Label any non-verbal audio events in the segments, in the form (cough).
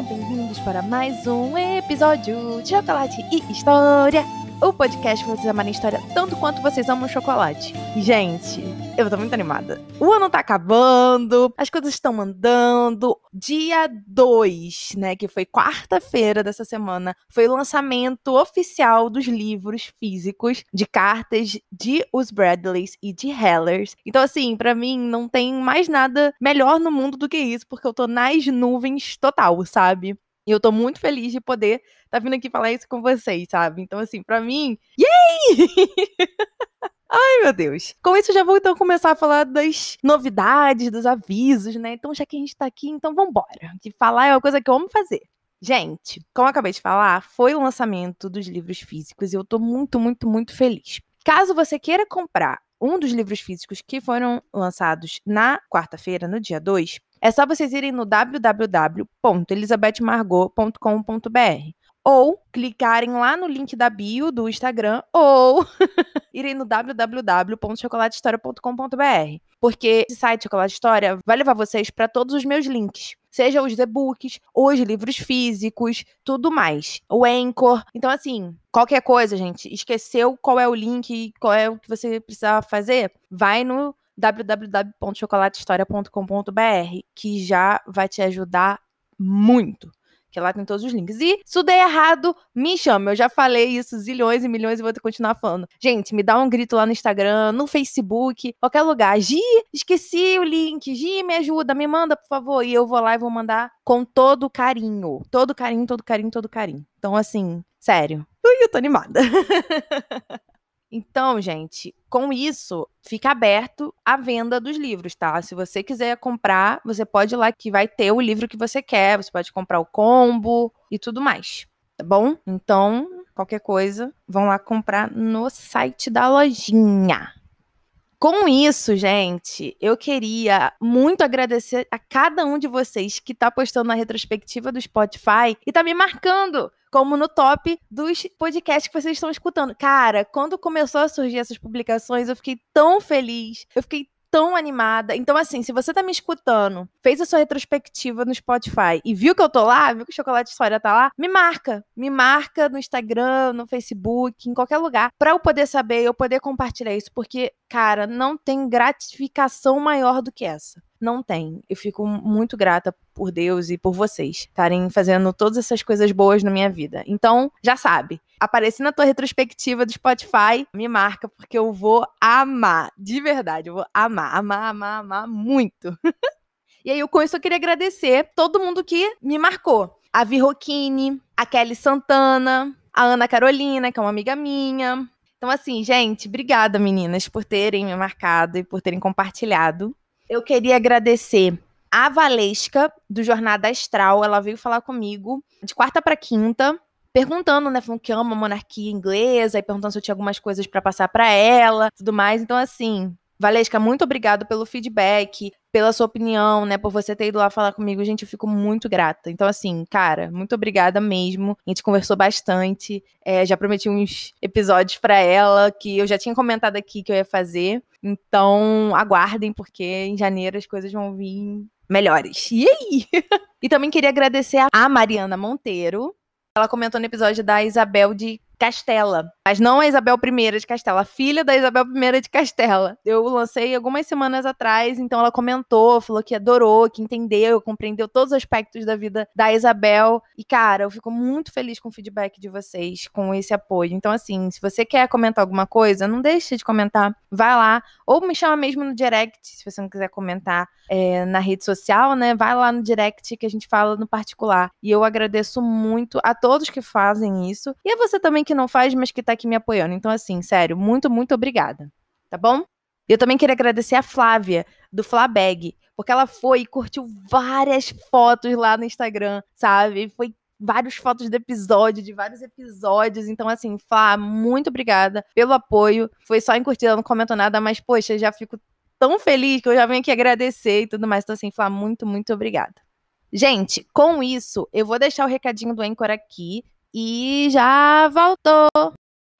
Sejam bem-vindos para mais um episódio de Chocolate e História. O podcast que vocês amarem história tanto quanto vocês amam chocolate. Gente, eu tô muito animada. O ano tá acabando, as coisas estão andando. Dia 2, né, que foi quarta-feira dessa semana, foi o lançamento oficial dos livros físicos de cartas de Os Bradleys e de Hellers. Então, assim, para mim não tem mais nada melhor no mundo do que isso, porque eu tô nas nuvens total, sabe? E eu tô muito feliz de poder tá vindo aqui falar isso com vocês, sabe? Então, assim, para mim, yay! (laughs) Ai, meu Deus. Com isso, já vou então começar a falar das novidades, dos avisos, né? Então, já que a gente tá aqui, então vambora. Que falar é uma coisa que eu amo fazer. Gente, como eu acabei de falar, foi o lançamento dos livros físicos e eu tô muito, muito, muito feliz. Caso você queira comprar um dos livros físicos que foram lançados na quarta-feira, no dia 2, é só vocês irem no www.elisabethmargot.com.br ou clicarem lá no link da bio do Instagram ou (laughs) irem no www.chocolatehistoria.com.br, porque esse site Chocolate História vai levar vocês para todos os meus links, seja os e-books, os livros físicos, tudo mais, o Anchor. Então assim, qualquer coisa, gente, esqueceu qual é o link, qual é o que você precisa fazer, vai no www.chocolatehistoria.com.br, que já vai te ajudar muito. Que lá tem todos os links. E se der errado, me chama. Eu já falei isso zilhões e milhões e vou continuar falando. Gente, me dá um grito lá no Instagram, no Facebook, qualquer lugar. Gi, esqueci o link. Gi, me ajuda, me manda, por favor. E eu vou lá e vou mandar com todo carinho. Todo carinho, todo carinho, todo carinho. Então, assim, sério. Ui, eu tô animada. (laughs) Então, gente, com isso, fica aberto a venda dos livros, tá? Se você quiser comprar, você pode ir lá que vai ter o livro que você quer, você pode comprar o combo e tudo mais, tá bom? Então, qualquer coisa, vão lá comprar no site da lojinha. Com isso, gente, eu queria muito agradecer a cada um de vocês que tá postando na retrospectiva do Spotify e tá me marcando como no top dos podcasts que vocês estão escutando. Cara, quando começou a surgir essas publicações, eu fiquei tão feliz, eu fiquei tão animada. Então, assim, se você tá me escutando, fez a sua retrospectiva no Spotify e viu que eu tô lá, viu que o Chocolate História tá lá, me marca. Me marca no Instagram, no Facebook, em qualquer lugar, pra eu poder saber, eu poder compartilhar isso, porque, cara, não tem gratificação maior do que essa não tem. Eu fico muito grata por Deus e por vocês estarem fazendo todas essas coisas boas na minha vida. Então, já sabe, aparecer na tua retrospectiva do Spotify, me marca, porque eu vou amar. De verdade, eu vou amar, amar, amar, amar muito. (laughs) e aí, com isso, eu queria agradecer todo mundo que me marcou. A Vi Rocchini, a Kelly Santana, a Ana Carolina, que é uma amiga minha. Então, assim, gente, obrigada, meninas, por terem me marcado e por terem compartilhado eu queria agradecer a Valesca, do Jornada Astral. Ela veio falar comigo de quarta para quinta, perguntando, né, falando que ama a monarquia inglesa, e perguntando se eu tinha algumas coisas para passar para ela, tudo mais. Então, assim, Valesca, muito obrigado pelo feedback, pela sua opinião, né, por você ter ido lá falar comigo. Gente, eu fico muito grata. Então, assim, cara, muito obrigada mesmo. A gente conversou bastante. É, já prometi uns episódios para ela que eu já tinha comentado aqui que eu ia fazer. Então, aguardem, porque em janeiro as coisas vão vir melhores. E aí? (laughs) e também queria agradecer a Mariana Monteiro. Ela comentou no episódio da Isabel de Castela. Mas não a Isabel I de Castela, a filha da Isabel I de Castela. Eu lancei algumas semanas atrás, então ela comentou, falou que adorou, que entendeu, compreendeu todos os aspectos da vida da Isabel. E, cara, eu fico muito feliz com o feedback de vocês, com esse apoio. Então, assim, se você quer comentar alguma coisa, não deixe de comentar. Vai lá, ou me chama mesmo no direct, se você não quiser comentar é, na rede social, né? Vai lá no direct que a gente fala no particular. E eu agradeço muito a todos que fazem isso. E a você também que não faz, mas que tá aqui me apoiando. Então, assim, sério, muito, muito obrigada. Tá bom? Eu também queria agradecer a Flávia, do Flabag, porque ela foi e curtiu várias fotos lá no Instagram, sabe? Foi várias fotos do episódio, de vários episódios. Então, assim, Flá, muito obrigada pelo apoio. Foi só em curtida, não comentou nada, mas, poxa, já fico tão feliz que eu já venho aqui agradecer e tudo mais. Então, assim, Flá, muito, muito obrigada. Gente, com isso, eu vou deixar o recadinho do Anchor aqui e já voltou.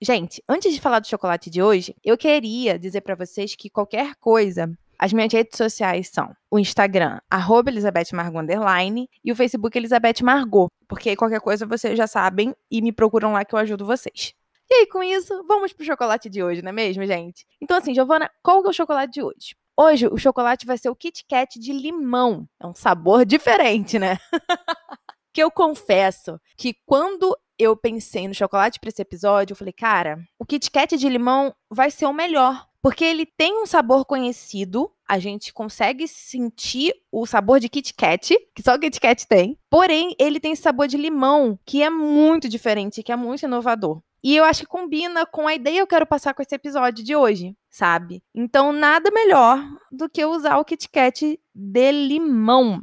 Gente, antes de falar do chocolate de hoje, eu queria dizer para vocês que qualquer coisa, As minhas redes sociais são o Instagram, arroba e o Facebook Elizabeth Margot, porque qualquer coisa vocês já sabem e me procuram lá que eu ajudo vocês. E aí, com isso, vamos pro chocolate de hoje, não é mesmo, gente? Então, assim, Giovana, qual é o chocolate de hoje? Hoje, o chocolate vai ser o Kit Kat de limão. É um sabor diferente, né? (laughs) que eu confesso que quando eu pensei no chocolate para esse episódio, eu falei, cara, o Kit Kat de limão vai ser o melhor. Porque ele tem um sabor conhecido, a gente consegue sentir o sabor de Kit Kat, que só o Kit Kat tem. Porém, ele tem esse sabor de limão, que é muito diferente, que é muito inovador. E eu acho que combina com a ideia que eu quero passar com esse episódio de hoje, sabe? Então, nada melhor do que usar o Kit Kat de limão.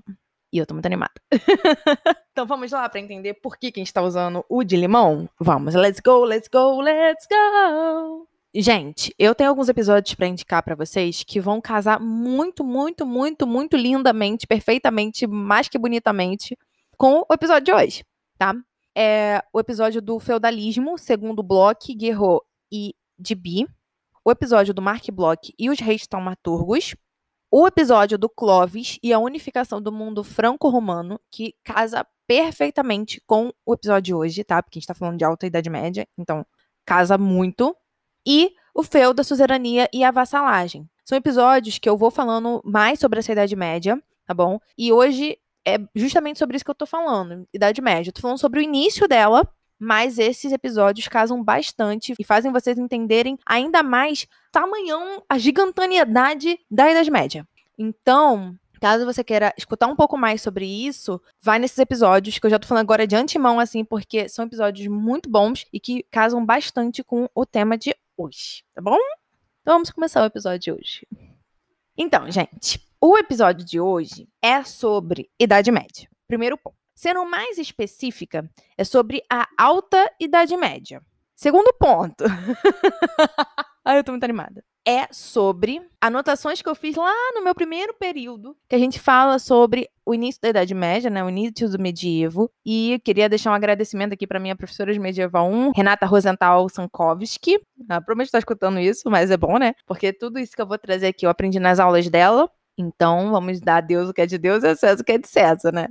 E eu tô muito animada. (laughs) então vamos lá para entender por que, que a gente tá usando o de limão? Vamos, let's go, let's go, let's go! Gente, eu tenho alguns episódios para indicar para vocês que vão casar muito, muito, muito, muito lindamente, perfeitamente, mais que bonitamente com o episódio de hoje, tá? é o episódio do feudalismo, segundo Bloch, Guerreau e Dibi, o episódio do Mark Bloch e os reis taumaturgos, o episódio do Clovis e a unificação do mundo franco-romano, que casa perfeitamente com o episódio de hoje, tá? Porque a gente tá falando de alta Idade Média, então casa muito. E o feu da suzerania e a vassalagem. São episódios que eu vou falando mais sobre essa Idade Média, tá bom? E hoje é justamente sobre isso que eu tô falando, Idade Média. Eu tô falando sobre o início dela, mas esses episódios casam bastante e fazem vocês entenderem ainda mais tamanhão, a gigantaneidade da Idade Média. Então, caso você queira escutar um pouco mais sobre isso, vai nesses episódios, que eu já tô falando agora de antemão, assim, porque são episódios muito bons e que casam bastante com o tema de hoje, tá bom? Então vamos começar o episódio de hoje. Então, gente, o episódio de hoje é sobre Idade Média. Primeiro ponto. Sendo mais específica, é sobre a Alta Idade Média. Segundo ponto. (laughs) Ai, eu tô muito animada. É sobre anotações que eu fiz lá no meu primeiro período, que a gente fala sobre o início da Idade Média, né, o início do medievo, e eu queria deixar um agradecimento aqui para minha professora de medieval 1, Renata Rosenthal Sankovski. Ela provavelmente está escutando isso, mas é bom, né? Porque tudo isso que eu vou trazer aqui eu aprendi nas aulas dela. Então, vamos dar a Deus o que é de Deus e a César o que é de César, né?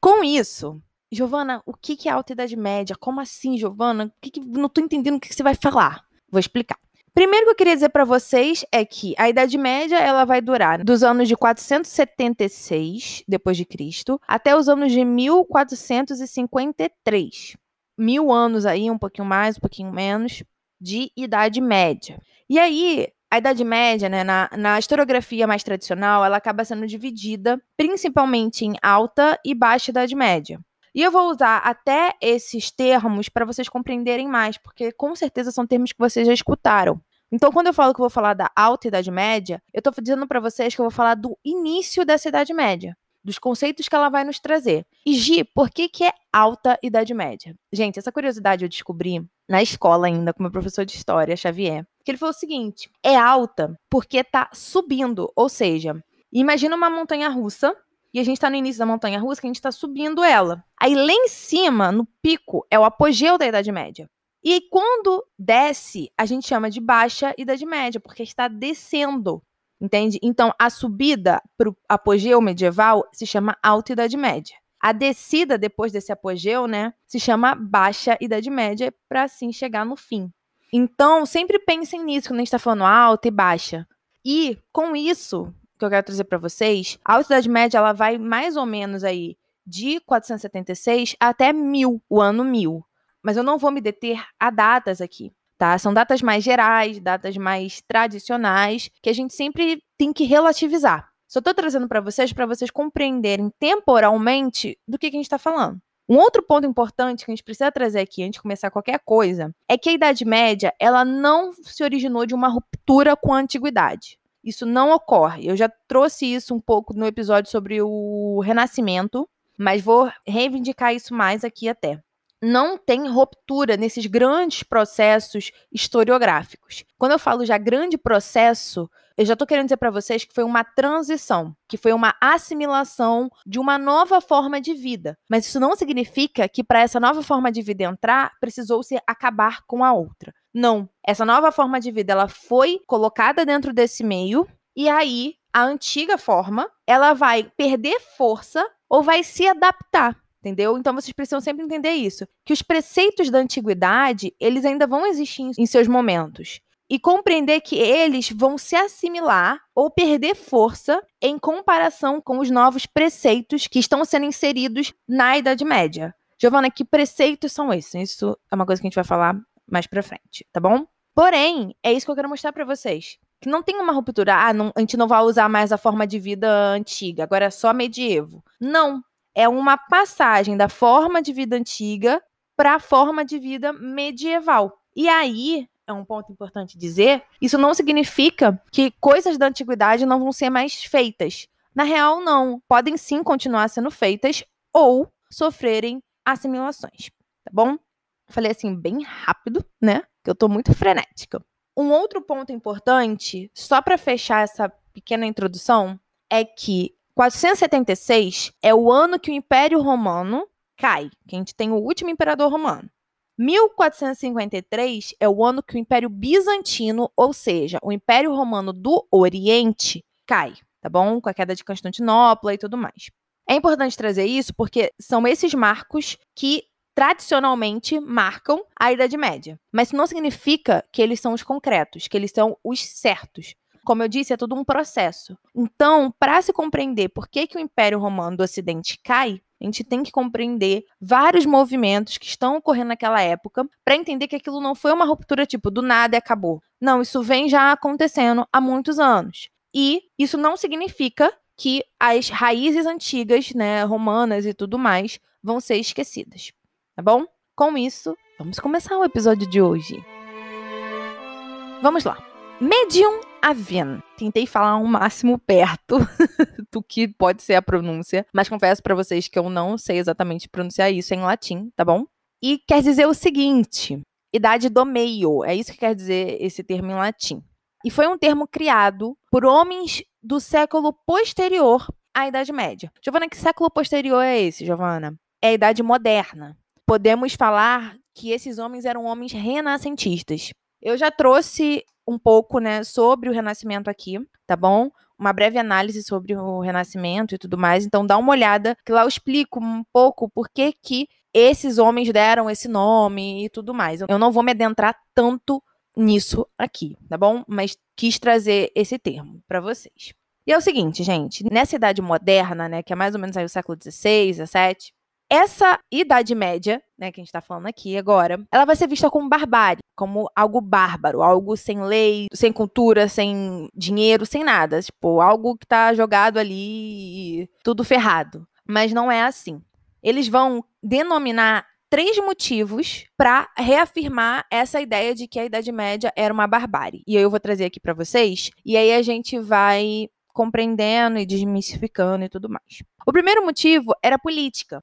Com isso, Giovana, o que é Alta Idade Média? Como assim, Giovana? Que que... Não tô entendendo o que, que você vai falar. Vou explicar. Primeiro que eu queria dizer para vocês é que a Idade Média ela vai durar dos anos de 476 depois de Cristo até os anos de 1453. Mil anos aí, um pouquinho mais, um pouquinho menos, de Idade Média. E aí, a Idade Média, né, na, na historiografia mais tradicional, ela acaba sendo dividida principalmente em alta e baixa Idade Média. E eu vou usar até esses termos para vocês compreenderem mais, porque com certeza são termos que vocês já escutaram. Então, quando eu falo que eu vou falar da alta Idade Média, eu estou dizendo para vocês que eu vou falar do início dessa Idade Média, dos conceitos que ela vai nos trazer. E Gi, por que, que é alta Idade Média? Gente, essa curiosidade eu descobri na escola ainda com meu professor de história, Xavier que ele falou o seguinte: é alta porque tá subindo, ou seja, imagina uma montanha russa e a gente está no início da montanha russa que a gente está subindo ela. Aí lá em cima, no pico, é o apogeu da Idade Média. E quando desce, a gente chama de baixa Idade Média, porque está descendo. Entende? Então, a subida para o apogeu medieval se chama Alta Idade Média. A descida depois desse apogeu, né, se chama Baixa Idade Média, para assim chegar no fim. Então, sempre pensem nisso quando a gente está falando alta e baixa. E com isso que eu quero trazer para vocês, a Alta Idade Média ela vai mais ou menos aí de 476 até 1000, o ano 1000. Mas eu não vou me deter a datas aqui, tá? São datas mais gerais, datas mais tradicionais, que a gente sempre tem que relativizar. Só estou trazendo para vocês para vocês compreenderem temporalmente do que, que a gente está falando. Um outro ponto importante que a gente precisa trazer aqui antes de começar qualquer coisa é que a Idade Média ela não se originou de uma ruptura com a antiguidade. Isso não ocorre. Eu já trouxe isso um pouco no episódio sobre o Renascimento, mas vou reivindicar isso mais aqui até. Não tem ruptura nesses grandes processos historiográficos. Quando eu falo já grande processo, eu já estou querendo dizer para vocês que foi uma transição, que foi uma assimilação de uma nova forma de vida. Mas isso não significa que para essa nova forma de vida entrar, precisou se acabar com a outra. Não. Essa nova forma de vida ela foi colocada dentro desse meio e aí a antiga forma, ela vai perder força ou vai se adaptar. Entendeu? Então vocês precisam sempre entender isso, que os preceitos da antiguidade, eles ainda vão existir em seus momentos e compreender que eles vão se assimilar ou perder força em comparação com os novos preceitos que estão sendo inseridos na Idade Média. Giovana, que preceitos são esses? Isso é uma coisa que a gente vai falar mais pra frente, tá bom? Porém, é isso que eu quero mostrar para vocês. Que não tem uma ruptura, ah, não, a gente não vai usar mais a forma de vida antiga, agora é só medievo. Não, é uma passagem da forma de vida antiga para a forma de vida medieval. E aí, é um ponto importante dizer, isso não significa que coisas da antiguidade não vão ser mais feitas. Na real, não. Podem sim continuar sendo feitas ou sofrerem assimilações, tá bom? Falei assim bem rápido, né? Que eu tô muito frenética. Um outro ponto importante, só para fechar essa pequena introdução, é que 476 é o ano que o Império Romano cai, que a gente tem o último imperador romano. 1453 é o ano que o Império Bizantino, ou seja, o Império Romano do Oriente, cai, tá bom? Com a queda de Constantinopla e tudo mais. É importante trazer isso porque são esses marcos que tradicionalmente marcam a Idade Média. Mas isso não significa que eles são os concretos, que eles são os certos. Como eu disse, é todo um processo. Então, para se compreender por que, que o Império Romano do Ocidente cai, a gente tem que compreender vários movimentos que estão ocorrendo naquela época para entender que aquilo não foi uma ruptura tipo do nada e acabou. Não, isso vem já acontecendo há muitos anos. E isso não significa que as raízes antigas, né, romanas e tudo mais, vão ser esquecidas. Tá bom? Com isso, vamos começar o episódio de hoje. Vamos lá. Medium Aven. Tentei falar o um máximo perto (laughs) do que pode ser a pronúncia, mas confesso para vocês que eu não sei exatamente pronunciar isso em latim, tá bom? E quer dizer o seguinte: idade do meio. É isso que quer dizer esse termo em latim. E foi um termo criado por homens do século posterior à Idade Média. Giovana, que século posterior é esse, Giovana? É a Idade Moderna. Podemos falar que esses homens eram homens renascentistas. Eu já trouxe um pouco, né, sobre o Renascimento aqui, tá bom? Uma breve análise sobre o Renascimento e tudo mais. Então dá uma olhada, que lá eu explico um pouco por que que esses homens deram esse nome e tudo mais. Eu não vou me adentrar tanto nisso aqui, tá bom? Mas quis trazer esse termo para vocês. E é o seguinte, gente, nessa idade moderna, né, que é mais ou menos aí o século XVI, XVII, essa Idade Média, né, que a gente está falando aqui agora, ela vai ser vista como barbárie, como algo bárbaro, algo sem lei, sem cultura, sem dinheiro, sem nada. Tipo, algo que está jogado ali, tudo ferrado. Mas não é assim. Eles vão denominar três motivos para reafirmar essa ideia de que a Idade Média era uma barbárie. E eu vou trazer aqui para vocês, e aí a gente vai compreendendo e desmistificando e tudo mais. O primeiro motivo era política.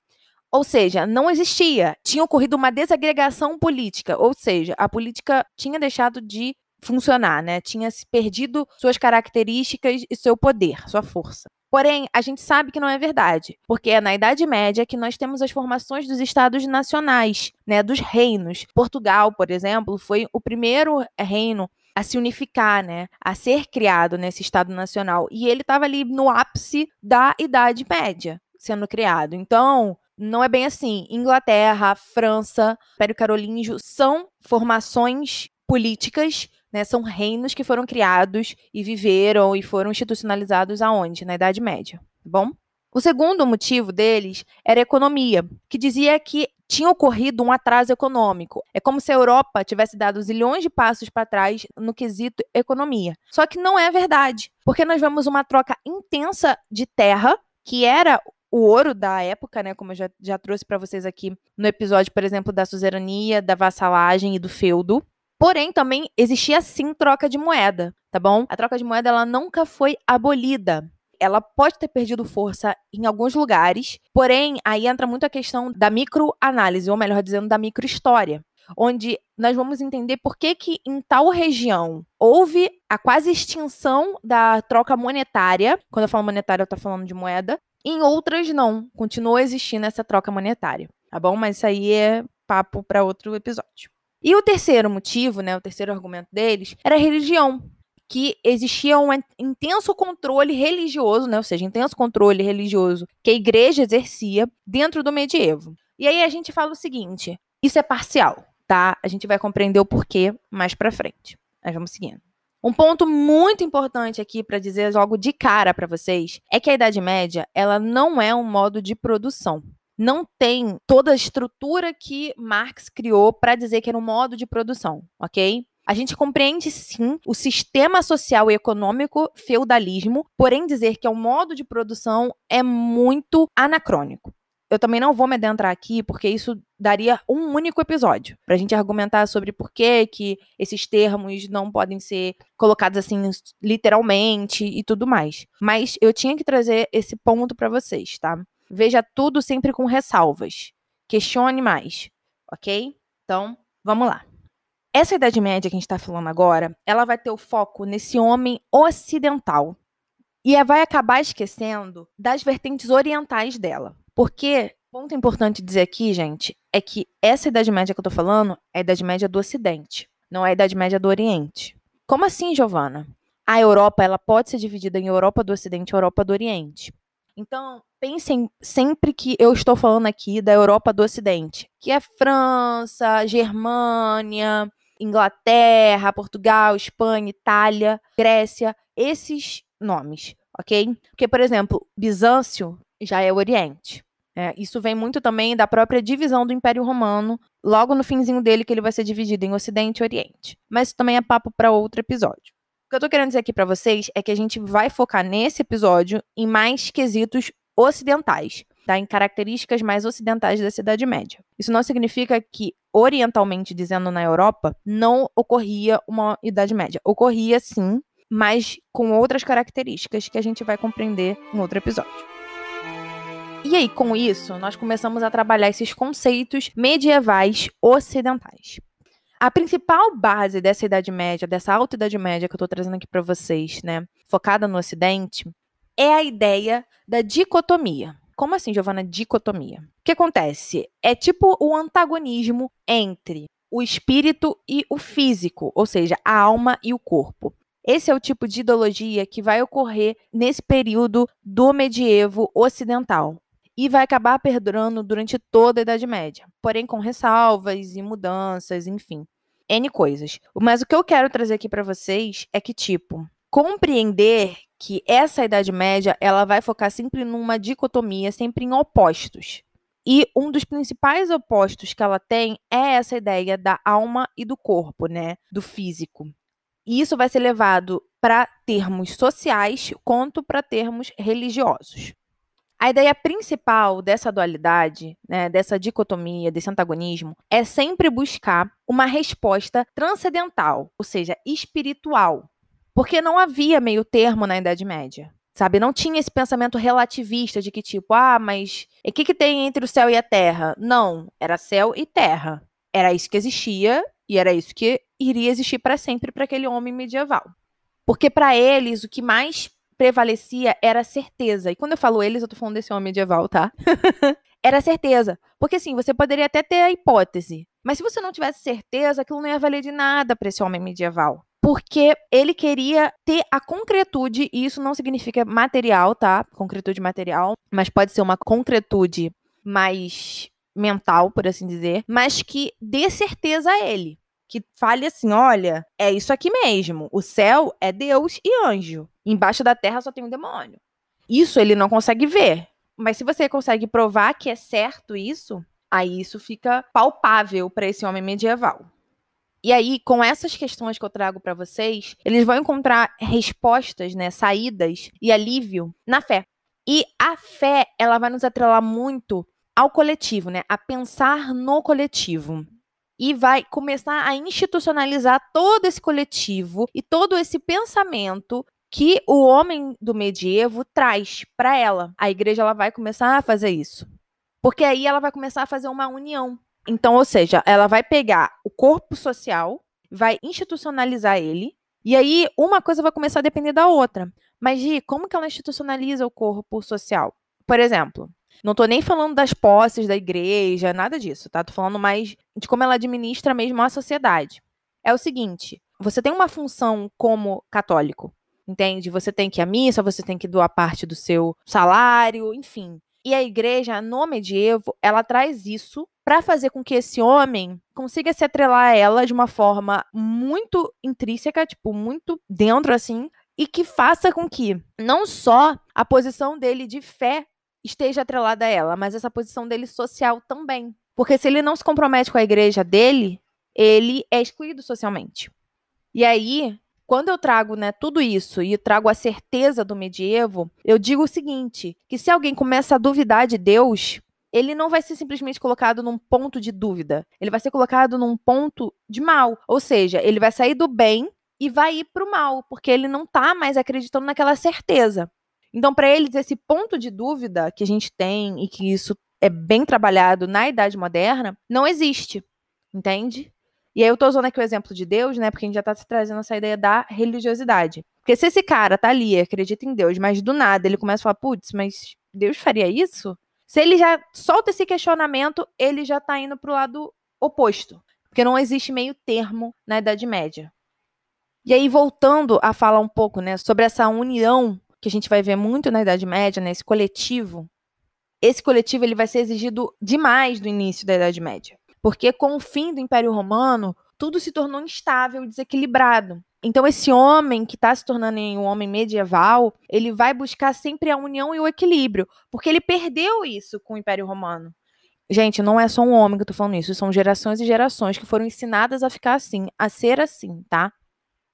Ou seja, não existia. Tinha ocorrido uma desagregação política. Ou seja, a política tinha deixado de funcionar, né? Tinha se perdido suas características e seu poder, sua força. Porém, a gente sabe que não é verdade, porque é na Idade Média que nós temos as formações dos estados nacionais, né, dos reinos. Portugal, por exemplo, foi o primeiro reino a se unificar, né, a ser criado nesse estado nacional, e ele estava ali no ápice da Idade Média sendo criado. Então, não é bem assim. Inglaterra, França, Império Carolíngio são formações políticas, né? São reinos que foram criados e viveram e foram institucionalizados aonde? Na Idade Média, tá bom? O segundo motivo deles era a economia, que dizia que tinha ocorrido um atraso econômico. É como se a Europa tivesse dado zilhões de passos para trás no quesito economia. Só que não é verdade, porque nós vemos uma troca intensa de terra, que era o ouro da época, né? Como eu já, já trouxe para vocês aqui no episódio, por exemplo, da suzerania, da vassalagem e do feudo. Porém, também existia sim troca de moeda, tá bom? A troca de moeda ela nunca foi abolida. Ela pode ter perdido força em alguns lugares, porém, aí entra muito a questão da microanálise, ou melhor dizendo, da microhistória onde nós vamos entender por que, que em tal região houve a quase extinção da troca monetária. Quando eu falo monetária, eu estou falando de moeda. Em outras, não. Continua existindo essa troca monetária. Tá bom? Mas isso aí é papo para outro episódio. E o terceiro motivo, né, o terceiro argumento deles, era a religião. que existia um intenso controle religioso, né? Ou seja, intenso controle religioso que a igreja exercia dentro do medievo. E aí a gente fala o seguinte: isso é parcial, tá? A gente vai compreender o porquê mais para frente. Mas vamos seguindo. Um ponto muito importante aqui para dizer logo de cara para vocês é que a Idade Média, ela não é um modo de produção. Não tem toda a estrutura que Marx criou para dizer que era um modo de produção, ok? A gente compreende sim o sistema social e econômico feudalismo, porém dizer que é um modo de produção é muito anacrônico eu também não vou me adentrar aqui, porque isso daria um único episódio para a gente argumentar sobre por que, que esses termos não podem ser colocados assim literalmente e tudo mais. Mas eu tinha que trazer esse ponto para vocês, tá? Veja tudo sempre com ressalvas. Questione mais, ok? Então, vamos lá. Essa Idade Média que a gente está falando agora, ela vai ter o foco nesse homem ocidental. E vai acabar esquecendo das vertentes orientais dela. Porque, ponto importante dizer aqui, gente, é que essa Idade Média que eu tô falando é a Idade Média do Ocidente, não é a Idade Média do Oriente. Como assim, Giovana? A Europa, ela pode ser dividida em Europa do Ocidente e Europa do Oriente. Então, pensem sempre que eu estou falando aqui da Europa do Ocidente, que é França, Germânia, Inglaterra, Portugal, Espanha, Itália, Grécia, esses nomes, ok? Porque, por exemplo, Bizâncio já é o Oriente. É, isso vem muito também da própria divisão do Império Romano, logo no finzinho dele, que ele vai ser dividido em Ocidente e Oriente. Mas isso também é papo para outro episódio. O que eu tô querendo dizer aqui para vocês é que a gente vai focar nesse episódio em mais quesitos ocidentais, tá? Em características mais ocidentais da Cidade Média. Isso não significa que, orientalmente dizendo na Europa, não ocorria uma Idade Média. Ocorria sim, mas com outras características que a gente vai compreender em outro episódio. E aí, com isso, nós começamos a trabalhar esses conceitos medievais ocidentais. A principal base dessa Idade Média, dessa Alta Idade Média que eu estou trazendo aqui para vocês, né, focada no Ocidente, é a ideia da dicotomia. Como assim, Giovana, dicotomia? O que acontece? É tipo o antagonismo entre o espírito e o físico, ou seja, a alma e o corpo. Esse é o tipo de ideologia que vai ocorrer nesse período do medievo ocidental, e vai acabar perdurando durante toda a Idade Média, porém com ressalvas e mudanças, enfim, N coisas. Mas o que eu quero trazer aqui para vocês é que, tipo, compreender que essa Idade Média ela vai focar sempre numa dicotomia, sempre em opostos. E um dos principais opostos que ela tem é essa ideia da alma e do corpo, né? Do físico. E isso vai ser levado para termos sociais quanto para termos religiosos. A ideia principal dessa dualidade, né, dessa dicotomia, desse antagonismo, é sempre buscar uma resposta transcendental, ou seja, espiritual. Porque não havia meio termo na Idade Média. Sabe, não tinha esse pensamento relativista de que tipo, ah, mas o que, que tem entre o céu e a terra? Não, era céu e terra. Era isso que existia e era isso que iria existir para sempre para aquele homem medieval. Porque para eles o que mais prevalecia era certeza. E quando eu falo eles, eu tô falando desse homem medieval, tá? (laughs) era certeza. Porque assim, você poderia até ter a hipótese. Mas se você não tivesse certeza, aquilo não ia valer de nada para esse homem medieval. Porque ele queria ter a concretude, e isso não significa material, tá? Concretude material, mas pode ser uma concretude mais mental, por assim dizer, mas que dê certeza a ele que fale assim: olha, é isso aqui mesmo. O céu é Deus e anjo. Embaixo da terra só tem um demônio. Isso ele não consegue ver. Mas se você consegue provar que é certo isso, aí isso fica palpável para esse homem medieval. E aí, com essas questões que eu trago para vocês, eles vão encontrar respostas, né, saídas e alívio na fé. E a fé, ela vai nos atrelar muito ao coletivo, né, a pensar no coletivo e vai começar a institucionalizar todo esse coletivo e todo esse pensamento que o homem do medievo traz para ela. A igreja ela vai começar a fazer isso. Porque aí ela vai começar a fazer uma união. Então, ou seja, ela vai pegar o corpo social, vai institucionalizar ele, e aí uma coisa vai começar a depender da outra. Mas, Gi, como que ela institucionaliza o corpo social? Por exemplo, não tô nem falando das posses da igreja, nada disso, tá? Tô falando mais de como ela administra mesmo a sociedade. É o seguinte: você tem uma função como católico, entende? Você tem que ir à missa, você tem que doar parte do seu salário, enfim. E a igreja, no medievo, ela traz isso para fazer com que esse homem consiga se atrelar a ela de uma forma muito intrínseca, tipo, muito dentro assim, e que faça com que não só a posição dele de fé esteja atrelada a ela, mas essa posição dele social também. Porque se ele não se compromete com a igreja dele, ele é excluído socialmente. E aí, quando eu trago né, tudo isso e trago a certeza do medievo, eu digo o seguinte: que se alguém começa a duvidar de Deus, ele não vai ser simplesmente colocado num ponto de dúvida. Ele vai ser colocado num ponto de mal. Ou seja, ele vai sair do bem e vai ir para o mal, porque ele não está mais acreditando naquela certeza. Então, para eles, esse ponto de dúvida que a gente tem e que isso é bem trabalhado na Idade Moderna, não existe. Entende? E aí eu tô usando aqui o exemplo de Deus, né? Porque a gente já tá trazendo essa ideia da religiosidade. Porque se esse cara tá ali, acredita em Deus, mas do nada ele começa a falar, putz, mas Deus faria isso? Se ele já solta esse questionamento, ele já tá indo pro lado oposto. Porque não existe meio termo na Idade Média. E aí, voltando a falar um pouco, né, sobre essa união que a gente vai ver muito na Idade Média, nesse né, coletivo, esse coletivo ele vai ser exigido demais do início da Idade Média. Porque com o fim do Império Romano, tudo se tornou instável desequilibrado. Então, esse homem que está se tornando um homem medieval, ele vai buscar sempre a união e o equilíbrio, porque ele perdeu isso com o Império Romano. Gente, não é só um homem que eu tô falando isso, são gerações e gerações que foram ensinadas a ficar assim, a ser assim, tá?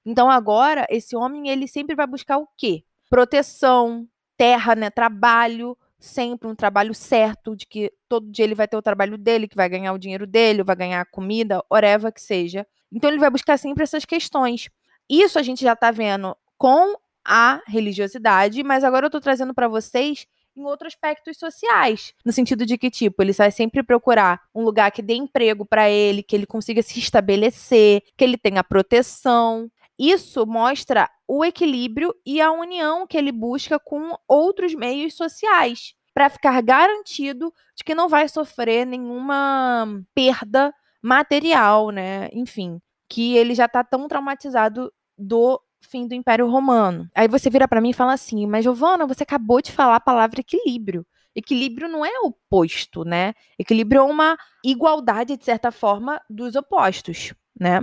Então agora esse homem ele sempre vai buscar o quê? Proteção, terra, né, trabalho, sempre um trabalho certo, de que todo dia ele vai ter o trabalho dele, que vai ganhar o dinheiro dele, vai ganhar comida, whatever que seja. Então ele vai buscar sempre essas questões. Isso a gente já está vendo com a religiosidade, mas agora eu estou trazendo para vocês em outros aspectos sociais, no sentido de que tipo, ele vai sempre procurar um lugar que dê emprego para ele, que ele consiga se estabelecer, que ele tenha proteção. Isso mostra o equilíbrio e a união que ele busca com outros meios sociais, para ficar garantido de que não vai sofrer nenhuma perda material, né? Enfim, que ele já está tão traumatizado do fim do Império Romano. Aí você vira para mim e fala assim: "Mas Giovana, você acabou de falar a palavra equilíbrio. Equilíbrio não é oposto, né? Equilíbrio é uma igualdade de certa forma dos opostos, né?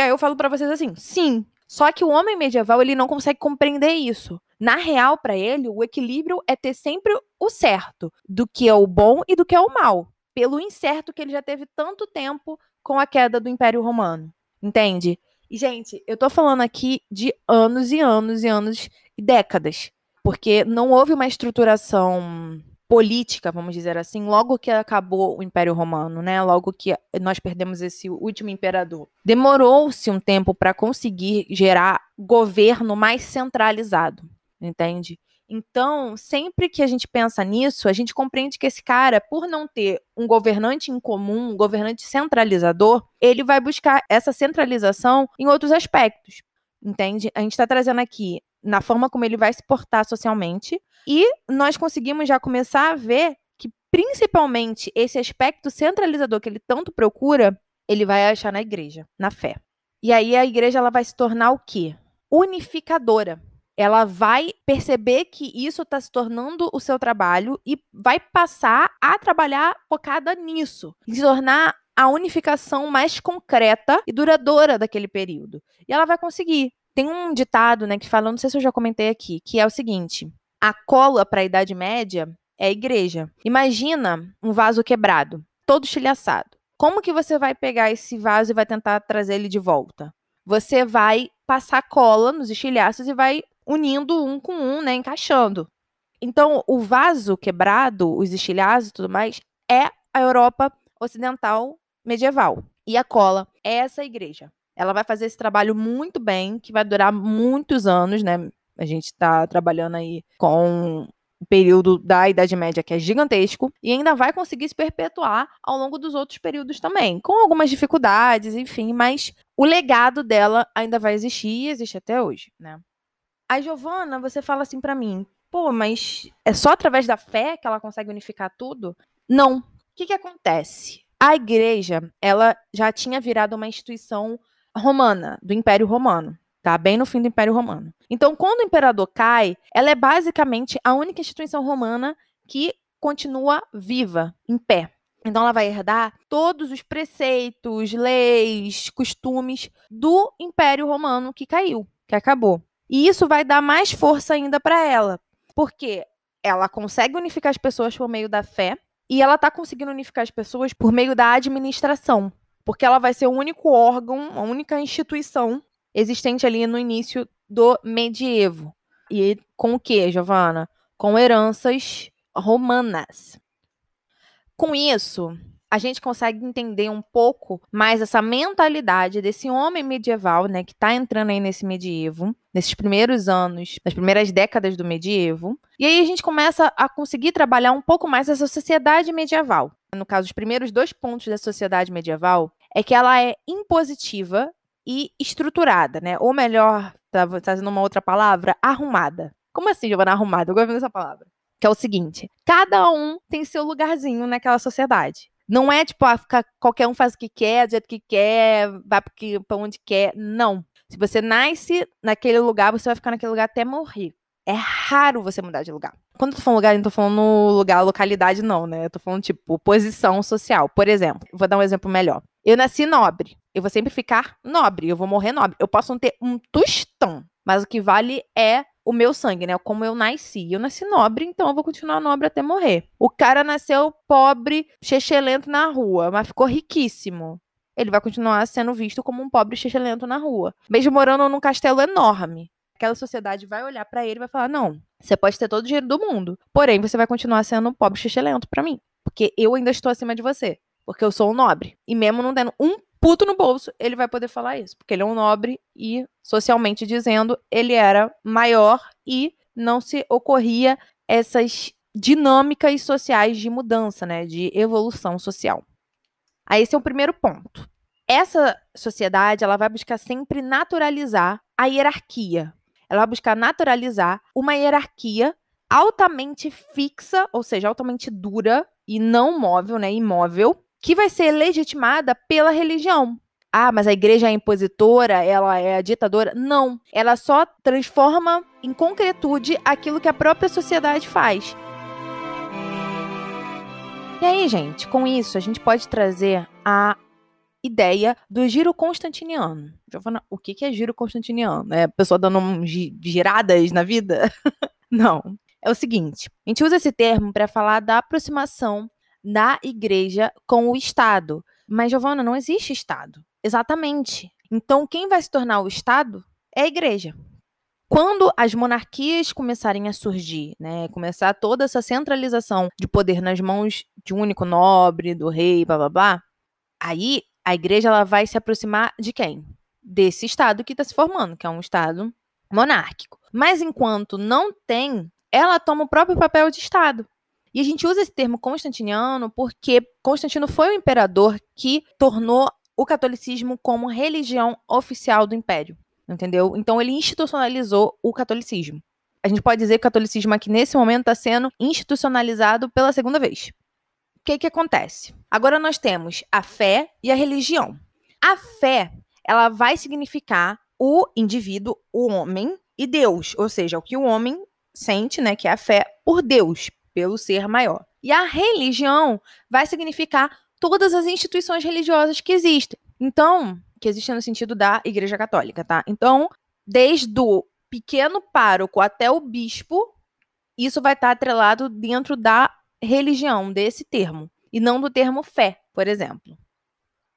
E aí eu falo para vocês assim: sim, só que o homem medieval ele não consegue compreender isso. Na real, para ele, o equilíbrio é ter sempre o certo do que é o bom e do que é o mal, pelo incerto que ele já teve tanto tempo com a queda do Império Romano. Entende? E, gente, eu tô falando aqui de anos e anos e anos e décadas. Porque não houve uma estruturação política, vamos dizer assim, logo que acabou o Império Romano, né? Logo que nós perdemos esse último imperador. Demorou-se um tempo para conseguir gerar governo mais centralizado, entende? Então, sempre que a gente pensa nisso, a gente compreende que esse cara, por não ter um governante em comum, um governante centralizador, ele vai buscar essa centralização em outros aspectos, entende? A gente está trazendo aqui na forma como ele vai se portar socialmente. E nós conseguimos já começar a ver que, principalmente, esse aspecto centralizador que ele tanto procura, ele vai achar na igreja, na fé. E aí a igreja ela vai se tornar o quê? Unificadora. Ela vai perceber que isso está se tornando o seu trabalho e vai passar a trabalhar focada nisso, e se tornar a unificação mais concreta e duradoura daquele período. E ela vai conseguir. Tem um ditado, né, que fala, não sei se eu já comentei aqui, que é o seguinte: a cola para a Idade Média é a igreja. Imagina um vaso quebrado, todo estilhaçado. Como que você vai pegar esse vaso e vai tentar trazer ele de volta? Você vai passar cola nos estilhaços e vai unindo um com um, né, encaixando. Então, o vaso quebrado, os estilhaços e tudo mais, é a Europa ocidental medieval. E a cola é essa igreja. Ela vai fazer esse trabalho muito bem, que vai durar muitos anos, né? A gente está trabalhando aí com o período da Idade Média, que é gigantesco, e ainda vai conseguir se perpetuar ao longo dos outros períodos também, com algumas dificuldades, enfim, mas o legado dela ainda vai existir e existe até hoje, né? A Giovana, você fala assim para mim, pô, mas é só através da fé que ela consegue unificar tudo? Não. O que, que acontece? A igreja, ela já tinha virado uma instituição romana, do Império Romano. Tá bem no fim do Império Romano. Então, quando o imperador cai, ela é basicamente a única instituição romana que continua viva, em pé. Então, ela vai herdar todos os preceitos, leis, costumes do Império Romano que caiu, que acabou. E isso vai dar mais força ainda para ela, porque ela consegue unificar as pessoas por meio da fé e ela está conseguindo unificar as pessoas por meio da administração, porque ela vai ser o único órgão, a única instituição existente ali no início do medievo. E com o que, Giovana? Com heranças romanas. Com isso, a gente consegue entender um pouco mais essa mentalidade desse homem medieval, né, que está entrando aí nesse medievo, nesses primeiros anos, nas primeiras décadas do medievo. E aí a gente começa a conseguir trabalhar um pouco mais essa sociedade medieval. No caso, os primeiros dois pontos da sociedade medieval é que ela é impositiva e estruturada, né? Ou melhor, tá fazendo uma outra palavra, arrumada. Como assim, Giovana, arrumada? Eu gosto dessa palavra. Que é o seguinte: cada um tem seu lugarzinho naquela sociedade. Não é tipo, ah, ficar, qualquer um faz o que quer, do jeito que quer, vai para onde quer. Não. Se você nasce naquele lugar, você vai ficar naquele lugar até morrer. É raro você mudar de lugar. Quando eu tô falando lugar, eu não tô falando lugar, localidade, não, né? Eu tô falando, tipo, posição social. Por exemplo, vou dar um exemplo melhor. Eu nasci nobre. Eu vou sempre ficar nobre. Eu vou morrer nobre. Eu posso não ter um tostão. Mas o que vale é o meu sangue, né? Como eu nasci. Eu nasci nobre, então eu vou continuar nobre até morrer. O cara nasceu pobre, chechelento na rua, mas ficou riquíssimo. Ele vai continuar sendo visto como um pobre chechelento na rua. Mesmo morando num castelo enorme. Aquela sociedade vai olhar para ele e vai falar: não, você pode ter todo o dinheiro do mundo. Porém, você vai continuar sendo um pobre chechelento para mim. Porque eu ainda estou acima de você. Porque eu sou um nobre. E mesmo não tendo um puto no bolso, ele vai poder falar isso, porque ele é um nobre e, socialmente dizendo, ele era maior e não se ocorria essas dinâmicas sociais de mudança, né, de evolução social. Aí esse é o primeiro ponto. Essa sociedade, ela vai buscar sempre naturalizar a hierarquia. Ela vai buscar naturalizar uma hierarquia altamente fixa, ou seja, altamente dura e não móvel, né, imóvel, que vai ser legitimada pela religião. Ah, mas a igreja é impositora, ela é ditadora. Não. Ela só transforma em concretude aquilo que a própria sociedade faz. E aí, gente, com isso, a gente pode trazer a ideia do giro constantiniano. Giovana, o que é giro constantiniano? É a pessoa dando giradas na vida? (laughs) Não. É o seguinte: a gente usa esse termo para falar da aproximação da igreja com o Estado. Mas, Giovana, não existe Estado. Exatamente. Então, quem vai se tornar o Estado é a igreja. Quando as monarquias começarem a surgir, né, começar toda essa centralização de poder nas mãos de um único nobre, do rei, blá blá blá, aí a igreja ela vai se aproximar de quem? Desse Estado que está se formando, que é um Estado monárquico. Mas enquanto não tem, ela toma o próprio papel de Estado. E a gente usa esse termo constantiniano porque Constantino foi o imperador que tornou o catolicismo como religião oficial do império, entendeu? Então ele institucionalizou o catolicismo. A gente pode dizer que o catolicismo aqui nesse momento está sendo institucionalizado pela segunda vez. O que que acontece? Agora nós temos a fé e a religião. A fé, ela vai significar o indivíduo, o homem e Deus, ou seja, o que o homem sente, né, que é a fé por Deus, pelo ser maior. E a religião vai significar todas as instituições religiosas que existem. Então, que existem no sentido da Igreja Católica, tá? Então, desde o pequeno pároco até o bispo, isso vai estar atrelado dentro da religião, desse termo, e não do termo fé, por exemplo.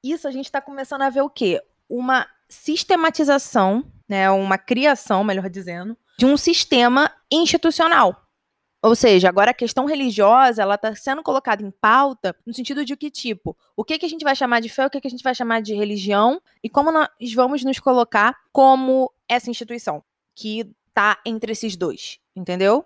Isso a gente está começando a ver o quê? Uma sistematização, né, uma criação, melhor dizendo, de um sistema institucional. Ou seja, agora a questão religiosa, ela está sendo colocada em pauta no sentido de que, tipo, o que, que a gente vai chamar de fé, o que, que a gente vai chamar de religião e como nós vamos nos colocar como essa instituição que está entre esses dois, entendeu?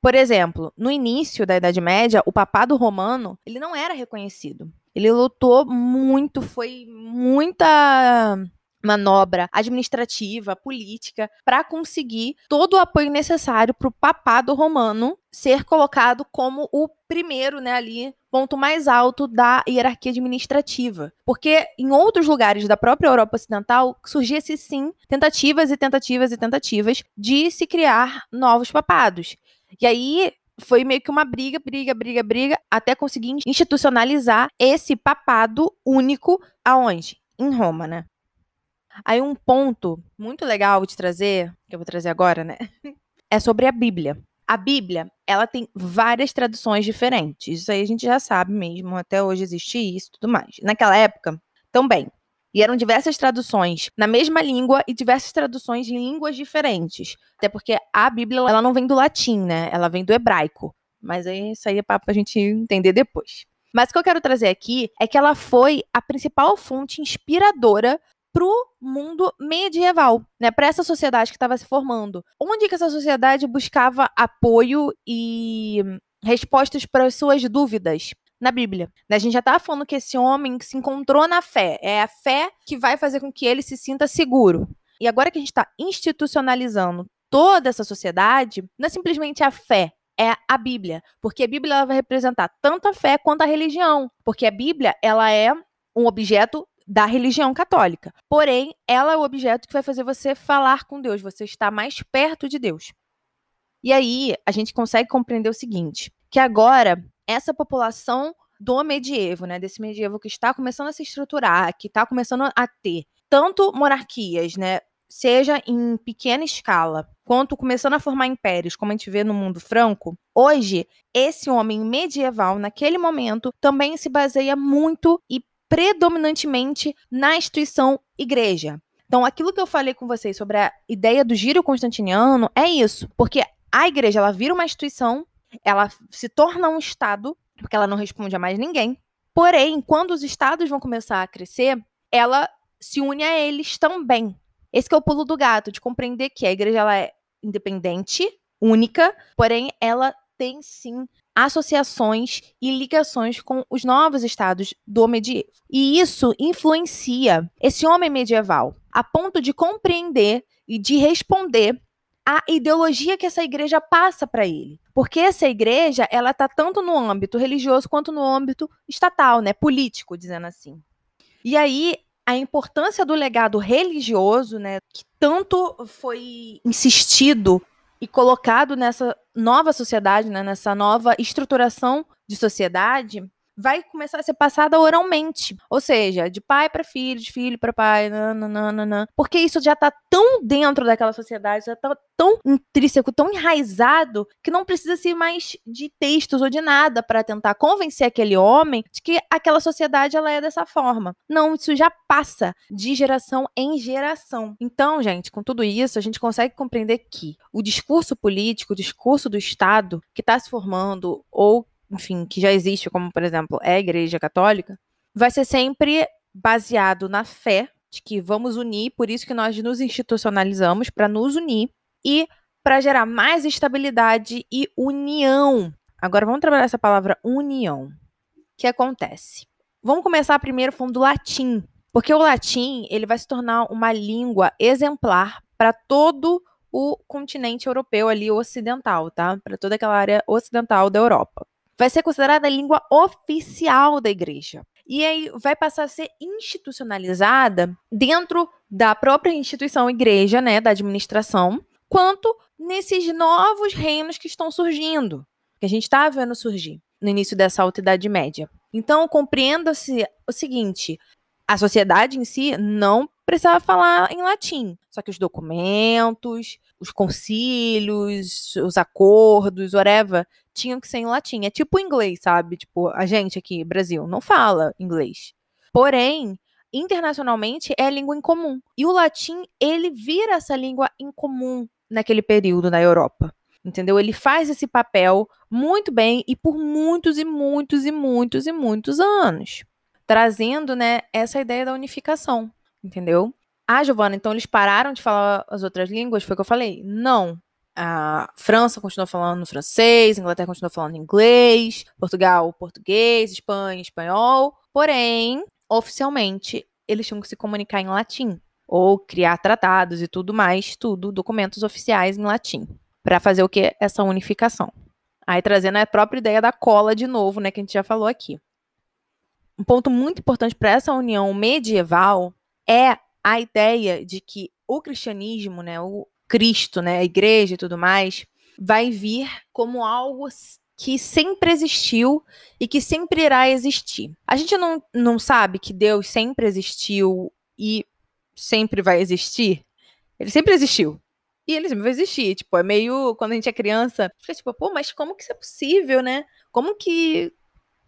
Por exemplo, no início da Idade Média, o papado romano, ele não era reconhecido. Ele lutou muito, foi muita manobra administrativa, política, para conseguir todo o apoio necessário para o papado romano ser colocado como o primeiro, né, ali, ponto mais alto da hierarquia administrativa. Porque em outros lugares da própria Europa Ocidental surgia-se sim tentativas e tentativas e tentativas de se criar novos papados. E aí foi meio que uma briga, briga, briga, briga, até conseguir institucionalizar esse papado único aonde? Em Roma, né? Aí um ponto muito legal de trazer, que eu vou trazer agora, né? É sobre a Bíblia. A Bíblia, ela tem várias traduções diferentes. Isso aí a gente já sabe mesmo, até hoje existe isso e tudo mais. Naquela época, também. E eram diversas traduções na mesma língua e diversas traduções em línguas diferentes. Até porque a Bíblia, ela não vem do latim, né? Ela vem do hebraico. Mas aí isso aí é para a gente entender depois. Mas o que eu quero trazer aqui é que ela foi a principal fonte inspiradora para o mundo medieval, né? Para essa sociedade que estava se formando. Onde que essa sociedade buscava apoio e respostas para as suas dúvidas? Na Bíblia. A gente já está falando que esse homem se encontrou na fé. É a fé que vai fazer com que ele se sinta seguro. E agora que a gente está institucionalizando toda essa sociedade, não é simplesmente a fé, é a Bíblia, porque a Bíblia vai representar tanto a fé quanto a religião, porque a Bíblia ela é um objeto da religião católica. Porém, ela é o objeto que vai fazer você falar com Deus, você está mais perto de Deus. E aí, a gente consegue compreender o seguinte, que agora essa população do medievo, né, desse medievo que está começando a se estruturar, que está começando a ter tanto monarquias, né, seja em pequena escala, quanto começando a formar impérios, como a gente vê no mundo franco, hoje esse homem medieval, naquele momento, também se baseia muito e predominantemente na instituição igreja. Então, aquilo que eu falei com vocês sobre a ideia do giro constantiniano é isso, porque a igreja ela vira uma instituição, ela se torna um estado, porque ela não responde a mais ninguém. Porém, quando os estados vão começar a crescer, ela se une a eles também. Esse é o pulo do gato, de compreender que a igreja ela é independente, única, porém ela tem sim associações e ligações com os novos estados do medievo. E isso influencia esse homem medieval a ponto de compreender e de responder à ideologia que essa igreja passa para ele. Porque essa igreja, ela está tanto no âmbito religioso quanto no âmbito estatal, né, político, dizendo assim. E aí a importância do legado religioso, né, que tanto foi insistido e colocado nessa nova sociedade, né, nessa nova estruturação de sociedade, vai começar a ser passada oralmente. Ou seja, de pai para filho, de filho para pai, nananana. porque isso já está tão dentro daquela sociedade, já está tão intrínseco, tão enraizado, que não precisa ser mais de textos ou de nada para tentar convencer aquele homem de que aquela sociedade ela é dessa forma. Não, isso já passa de geração em geração. Então, gente, com tudo isso, a gente consegue compreender que o discurso político, o discurso do Estado que está se formando ou enfim, que já existe, como por exemplo é a Igreja Católica, vai ser sempre baseado na fé de que vamos unir, por isso que nós nos institucionalizamos para nos unir e para gerar mais estabilidade e união. Agora vamos trabalhar essa palavra união. O que acontece? Vamos começar primeiro falando do latim, porque o latim ele vai se tornar uma língua exemplar para todo o continente europeu ali ocidental, tá? Para toda aquela área ocidental da Europa vai ser considerada a língua oficial da igreja. E aí vai passar a ser institucionalizada dentro da própria instituição igreja, né, da administração, quanto nesses novos reinos que estão surgindo, que a gente está vendo surgir no início dessa Alta Idade Média. Então, compreenda-se o seguinte: a sociedade em si não precisava falar em latim, só que os documentos, os concílios, os acordos, whatever, tinham que ser em latim. É tipo inglês, sabe? Tipo, a gente aqui, Brasil, não fala inglês. Porém, internacionalmente é língua em comum. E o latim, ele vira essa língua em comum naquele período na Europa. Entendeu? Ele faz esse papel muito bem e por muitos e muitos e muitos e muitos anos, trazendo, né, essa ideia da unificação, entendeu? Ah, Giovana, então eles pararam de falar as outras línguas? Foi o que eu falei? Não. A França continuou falando francês, a Inglaterra continuou falando inglês, Portugal, português, Espanha, espanhol. Porém, oficialmente, eles tinham que se comunicar em latim. ou criar tratados e tudo mais, tudo documentos oficiais em latim, para fazer o que essa unificação. Aí trazendo a própria ideia da cola de novo, né, que a gente já falou aqui. Um ponto muito importante para essa união medieval é a ideia de que o cristianismo, né, o Cristo, né, a igreja e tudo mais, vai vir como algo que sempre existiu e que sempre irá existir. A gente não, não sabe que Deus sempre existiu e sempre vai existir? Ele sempre existiu. E ele sempre vai existir. Tipo, é meio. Quando a gente é criança, fica tipo, pô, mas como que isso é possível, né? Como que.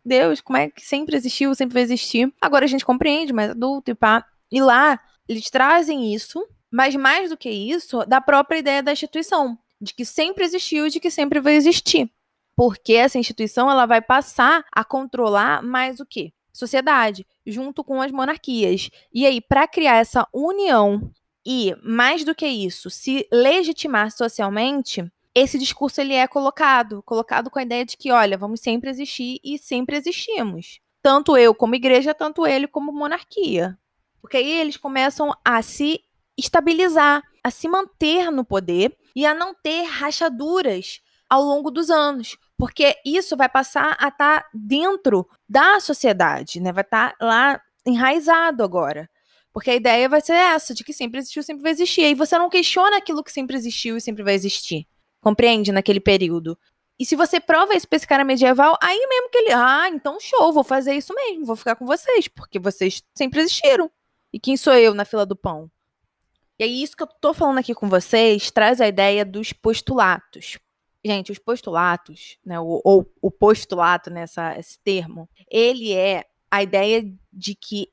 Deus, como é que sempre existiu, sempre vai existir? Agora a gente compreende, mais adulto e pá. E lá, eles trazem isso, mas mais do que isso, da própria ideia da instituição. De que sempre existiu e de que sempre vai existir. Porque essa instituição ela vai passar a controlar mais o quê? sociedade, junto com as monarquias. E aí, para criar essa união e, mais do que isso, se legitimar socialmente, esse discurso ele é colocado, colocado com a ideia de que, olha, vamos sempre existir e sempre existimos. Tanto eu como igreja, tanto ele como monarquia. Porque aí eles começam a se estabilizar, a se manter no poder e a não ter rachaduras ao longo dos anos porque isso vai passar a estar tá dentro da sociedade, né? Vai estar tá lá enraizado agora. Porque a ideia vai ser essa, de que sempre existiu, sempre vai existir. E você não questiona aquilo que sempre existiu e sempre vai existir. Compreende? Naquele período. E se você prova isso pra esse cara medieval, aí mesmo que ele. Ah, então show, vou fazer isso mesmo, vou ficar com vocês, porque vocês sempre existiram. E quem sou eu na fila do pão? E aí, isso que eu tô falando aqui com vocês traz a ideia dos postulatos. Gente, os postulatos, né, ou, ou o postulato, nessa, esse termo, ele é a ideia de que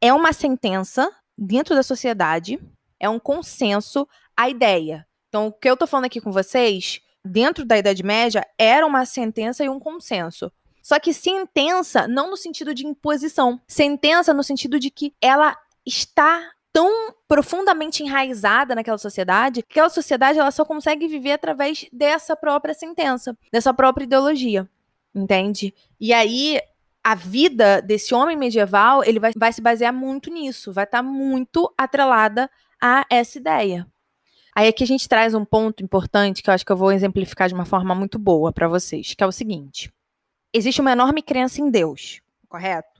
é uma sentença dentro da sociedade, é um consenso, a ideia. Então, o que eu estou falando aqui com vocês, dentro da Idade Média, era uma sentença e um consenso. Só que sentença não no sentido de imposição, sentença no sentido de que ela está tão profundamente enraizada naquela sociedade, que aquela sociedade ela só consegue viver através dessa própria sentença, dessa própria ideologia, entende? E aí a vida desse homem medieval, ele vai, vai se basear muito nisso, vai estar tá muito atrelada a essa ideia. Aí aqui a gente traz um ponto importante que eu acho que eu vou exemplificar de uma forma muito boa para vocês, que é o seguinte: existe uma enorme crença em Deus, correto?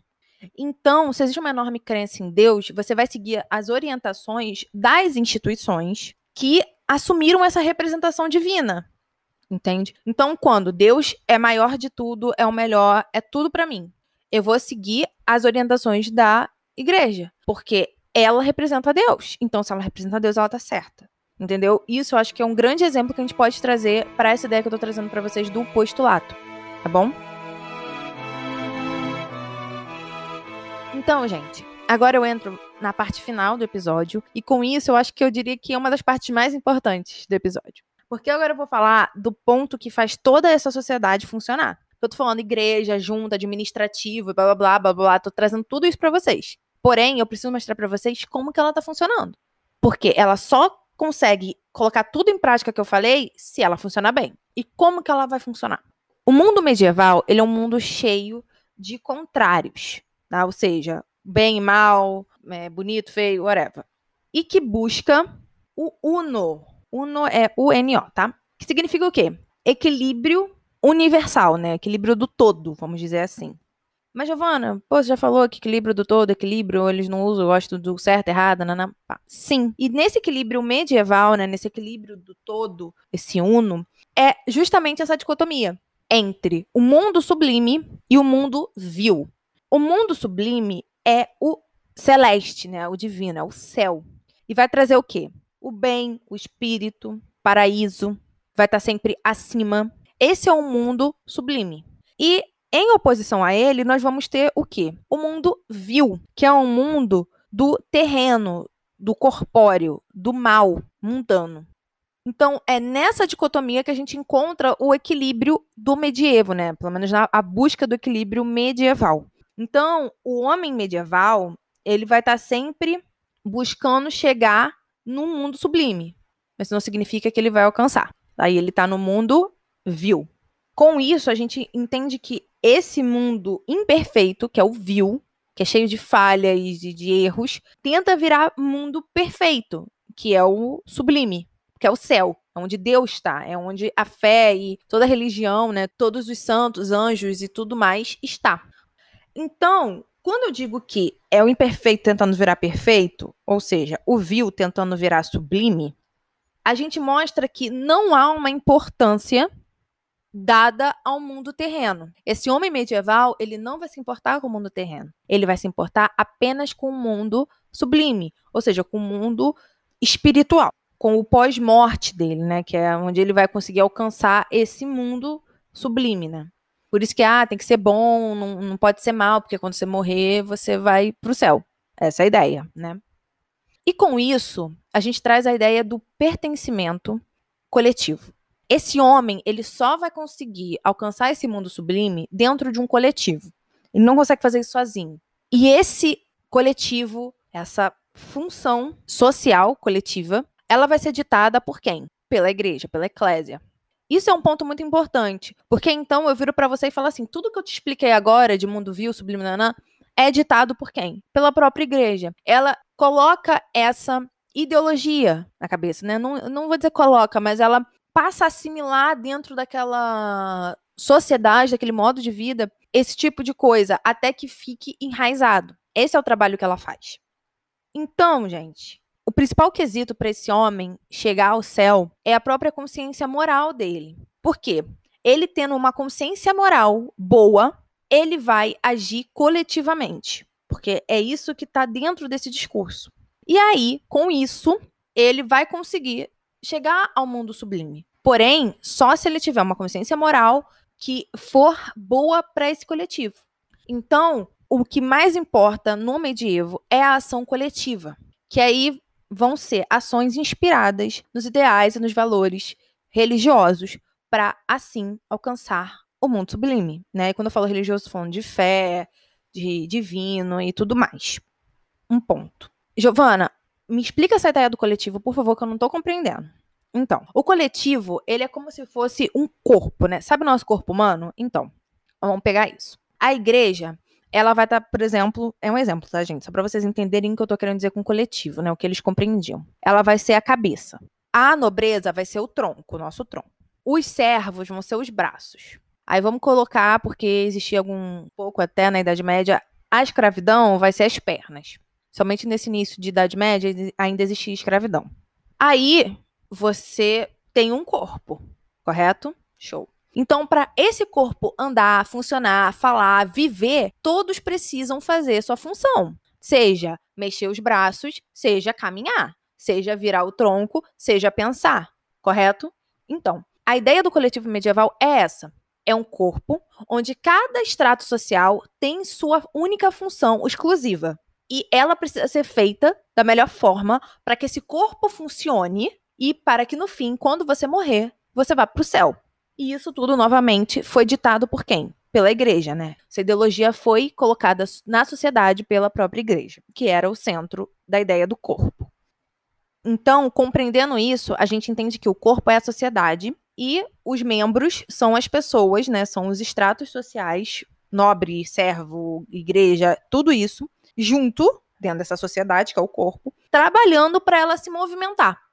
Então, se existe uma enorme crença em Deus, você vai seguir as orientações das instituições que assumiram essa representação divina. Entende? Então, quando Deus é maior de tudo, é o melhor, é tudo para mim, eu vou seguir as orientações da igreja, porque ela representa Deus. Então, se ela representa Deus, ela tá certa. Entendeu? Isso eu acho que é um grande exemplo que a gente pode trazer para essa ideia que eu tô trazendo para vocês do postulato, tá bom? Então, gente, agora eu entro na parte final do episódio e com isso eu acho que eu diria que é uma das partes mais importantes do episódio. Porque agora eu vou falar do ponto que faz toda essa sociedade funcionar. Eu tô falando igreja, junta, administrativo, blá blá blá blá blá, tô trazendo tudo isso para vocês. Porém, eu preciso mostrar para vocês como que ela tá funcionando. Porque ela só consegue colocar tudo em prática que eu falei se ela funcionar bem. E como que ela vai funcionar? O mundo medieval, ele é um mundo cheio de contrários. Tá? Ou seja, bem mal, é, bonito, feio, whatever. E que busca o uno. Uno é U-N-O, tá? Que significa o quê? Equilíbrio universal, né? Equilíbrio do todo, vamos dizer assim. Mas, Giovana, pô, você já falou que equilíbrio do todo, equilíbrio, eles não usam, gosto do certo, errado, nanã. Sim. E nesse equilíbrio medieval, né, nesse equilíbrio do todo, esse uno, é justamente essa dicotomia entre o mundo sublime e o mundo vil. O mundo sublime é o celeste, né? O divino, é o céu. E vai trazer o quê? O bem, o espírito, paraíso, vai estar sempre acima. Esse é o mundo sublime. E em oposição a ele, nós vamos ter o quê? O mundo vil, que é um mundo do terreno, do corpóreo, do mal, mundano. Então, é nessa dicotomia que a gente encontra o equilíbrio do medievo, né? Pelo menos na a busca do equilíbrio medieval. Então, o homem medieval, ele vai estar tá sempre buscando chegar no mundo sublime. Mas não significa que ele vai alcançar. Aí ele está no mundo vil. Com isso, a gente entende que esse mundo imperfeito, que é o vil, que é cheio de falhas e de erros, tenta virar mundo perfeito, que é o sublime, que é o céu, é onde Deus está, é onde a fé e toda a religião, né, todos os santos, anjos e tudo mais está. Então, quando eu digo que é o imperfeito tentando virar perfeito, ou seja, o vil tentando virar sublime, a gente mostra que não há uma importância dada ao mundo terreno. Esse homem medieval, ele não vai se importar com o mundo terreno. Ele vai se importar apenas com o mundo sublime, ou seja, com o mundo espiritual, com o pós-morte dele, né, que é onde ele vai conseguir alcançar esse mundo sublime, né? Por isso que, ah, tem que ser bom, não, não pode ser mal, porque quando você morrer, você vai para o céu. Essa é a ideia, né? E com isso, a gente traz a ideia do pertencimento coletivo. Esse homem, ele só vai conseguir alcançar esse mundo sublime dentro de um coletivo. Ele não consegue fazer isso sozinho. E esse coletivo, essa função social coletiva, ela vai ser ditada por quem? Pela igreja, pela eclésia. Isso é um ponto muito importante, porque então eu viro para você e falo assim: tudo que eu te expliquei agora de mundo vil, sublime, nanã, é ditado por quem? Pela própria igreja. Ela coloca essa ideologia na cabeça, né? Não, não vou dizer coloca, mas ela passa a assimilar dentro daquela sociedade, daquele modo de vida, esse tipo de coisa, até que fique enraizado. Esse é o trabalho que ela faz. Então, gente, o principal quesito para esse homem chegar ao céu é a própria consciência moral dele. Por quê? Ele tendo uma consciência moral boa, ele vai agir coletivamente. Porque é isso que está dentro desse discurso. E aí, com isso, ele vai conseguir chegar ao mundo sublime. Porém, só se ele tiver uma consciência moral que for boa para esse coletivo. Então, o que mais importa no medievo é a ação coletiva, que aí vão ser ações inspiradas nos ideais e nos valores religiosos para assim alcançar o mundo sublime, né? E quando eu falo religioso, estou falando de fé, de divino e tudo mais. Um ponto. Giovana, me explica essa ideia do coletivo, por favor, que eu não estou compreendendo. Então, o coletivo, ele é como se fosse um corpo, né? Sabe o nosso corpo humano? Então, vamos pegar isso. A igreja, ela vai estar, tá, por exemplo, é um exemplo, tá, gente? Só para vocês entenderem o que eu tô querendo dizer com coletivo, né? O que eles compreendiam. Ela vai ser a cabeça. A nobreza vai ser o tronco, o nosso tronco. Os servos vão ser os braços. Aí vamos colocar, porque existia algum pouco até na Idade Média, a escravidão vai ser as pernas. Somente nesse início de Idade Média ainda existia escravidão. Aí você tem um corpo, correto? Show. Então, para esse corpo andar, funcionar, falar, viver, todos precisam fazer sua função. Seja mexer os braços, seja caminhar, seja virar o tronco, seja pensar, correto? Então, a ideia do coletivo medieval é essa. É um corpo onde cada extrato social tem sua única função exclusiva. E ela precisa ser feita da melhor forma para que esse corpo funcione e para que no fim, quando você morrer, você vá para o céu. E isso tudo, novamente, foi ditado por quem? Pela igreja, né? Essa ideologia foi colocada na sociedade pela própria igreja, que era o centro da ideia do corpo. Então, compreendendo isso, a gente entende que o corpo é a sociedade e os membros são as pessoas, né? São os estratos sociais, nobre, servo, igreja, tudo isso, junto dentro dessa sociedade, que é o corpo, trabalhando para ela se movimentar.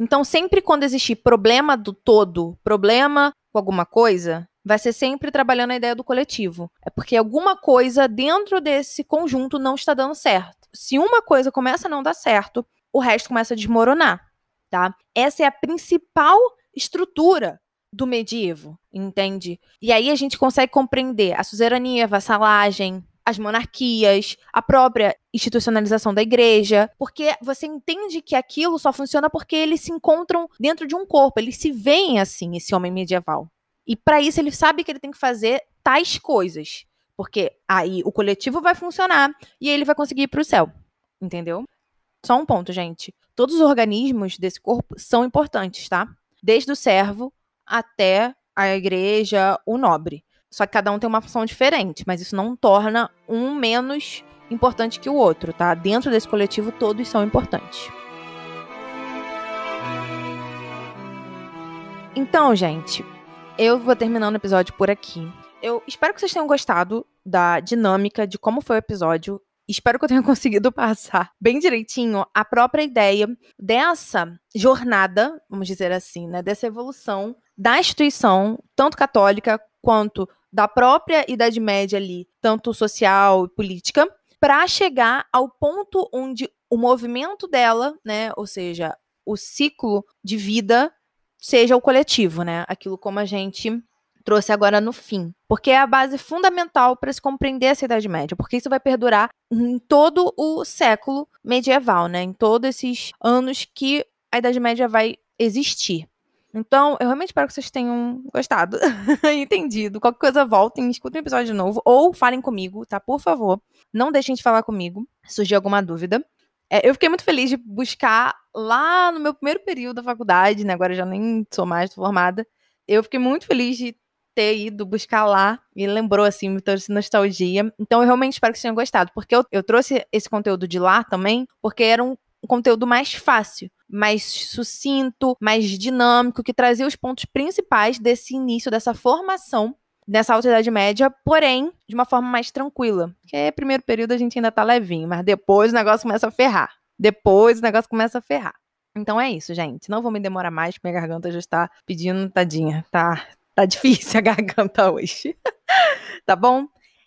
Então, sempre quando existir problema do todo, problema com alguma coisa, vai ser sempre trabalhando a ideia do coletivo. É porque alguma coisa dentro desse conjunto não está dando certo. Se uma coisa começa a não dar certo, o resto começa a desmoronar, tá? Essa é a principal estrutura do medievo, entende? E aí a gente consegue compreender a suzerania, a vassalagem, as monarquias, a própria institucionalização da igreja, porque você entende que aquilo só funciona porque eles se encontram dentro de um corpo, eles se veem assim, esse homem medieval. E para isso ele sabe que ele tem que fazer tais coisas, porque aí o coletivo vai funcionar e ele vai conseguir ir para o céu, entendeu? Só um ponto, gente. Todos os organismos desse corpo são importantes, tá? Desde o servo até a igreja, o nobre. Só que cada um tem uma função diferente, mas isso não torna um menos importante que o outro, tá? Dentro desse coletivo, todos são importantes. Então, gente, eu vou terminando o episódio por aqui. Eu espero que vocês tenham gostado da dinâmica de como foi o episódio. espero que eu tenha (laughs) conseguido passar bem direitinho a própria ideia dessa jornada, vamos dizer assim, né, dessa evolução da instituição, tanto católica quanto da própria Idade Média ali, tanto social e política, para chegar ao ponto onde o movimento dela, né, ou seja, o ciclo de vida seja o coletivo, né? Aquilo como a gente trouxe agora no fim. Porque é a base fundamental para se compreender essa Idade Média, porque isso vai perdurar em todo o século medieval, né? Em todos esses anos que a Idade Média vai existir. Então, eu realmente espero que vocês tenham gostado (laughs) entendido. Qualquer coisa, voltem, escutem o episódio de novo ou falem comigo, tá? Por favor, não deixem de falar comigo se surgir alguma dúvida. É, eu fiquei muito feliz de buscar lá no meu primeiro período da faculdade, né? Agora eu já nem sou mais formada. Eu fiquei muito feliz de ter ido buscar lá e lembrou, assim, me trouxe nostalgia. Então eu realmente espero que vocês tenham gostado, porque eu, eu trouxe esse conteúdo de lá também, porque era um um conteúdo mais fácil, mais sucinto, mais dinâmico, que trazia os pontos principais desse início, dessa formação nessa alta idade média, porém de uma forma mais tranquila. Porque primeiro período a gente ainda tá levinho, mas depois o negócio começa a ferrar. Depois o negócio começa a ferrar. Então é isso, gente. Não vou me demorar mais, porque minha garganta já está pedindo, tadinha. Tá, tá (laughs) difícil a garganta hoje. (laughs) tá bom?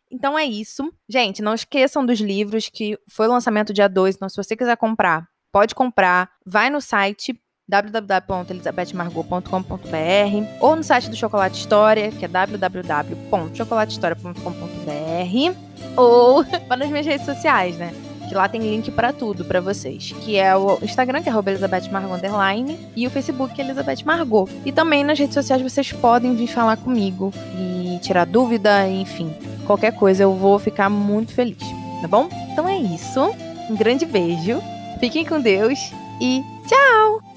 Então é isso. Gente, não esqueçam dos livros que foi o lançamento dia 2. Então, se você quiser comprar, pode comprar. Vai no site www.elizabethmargot.com.br ou no site do Chocolate História, que é www.chocolatehistoria.com.br ou para (laughs) nas minhas redes sociais, né? Que lá tem link para tudo para vocês, que é o Instagram, que é Elizabeth Margot Underline, e o Facebook, Elizabeth Margot. E também nas redes sociais vocês podem vir falar comigo e tirar dúvida, enfim qualquer coisa, eu vou ficar muito feliz, tá bom? Então é isso. Um grande beijo, Fiquem com Deus e tchau!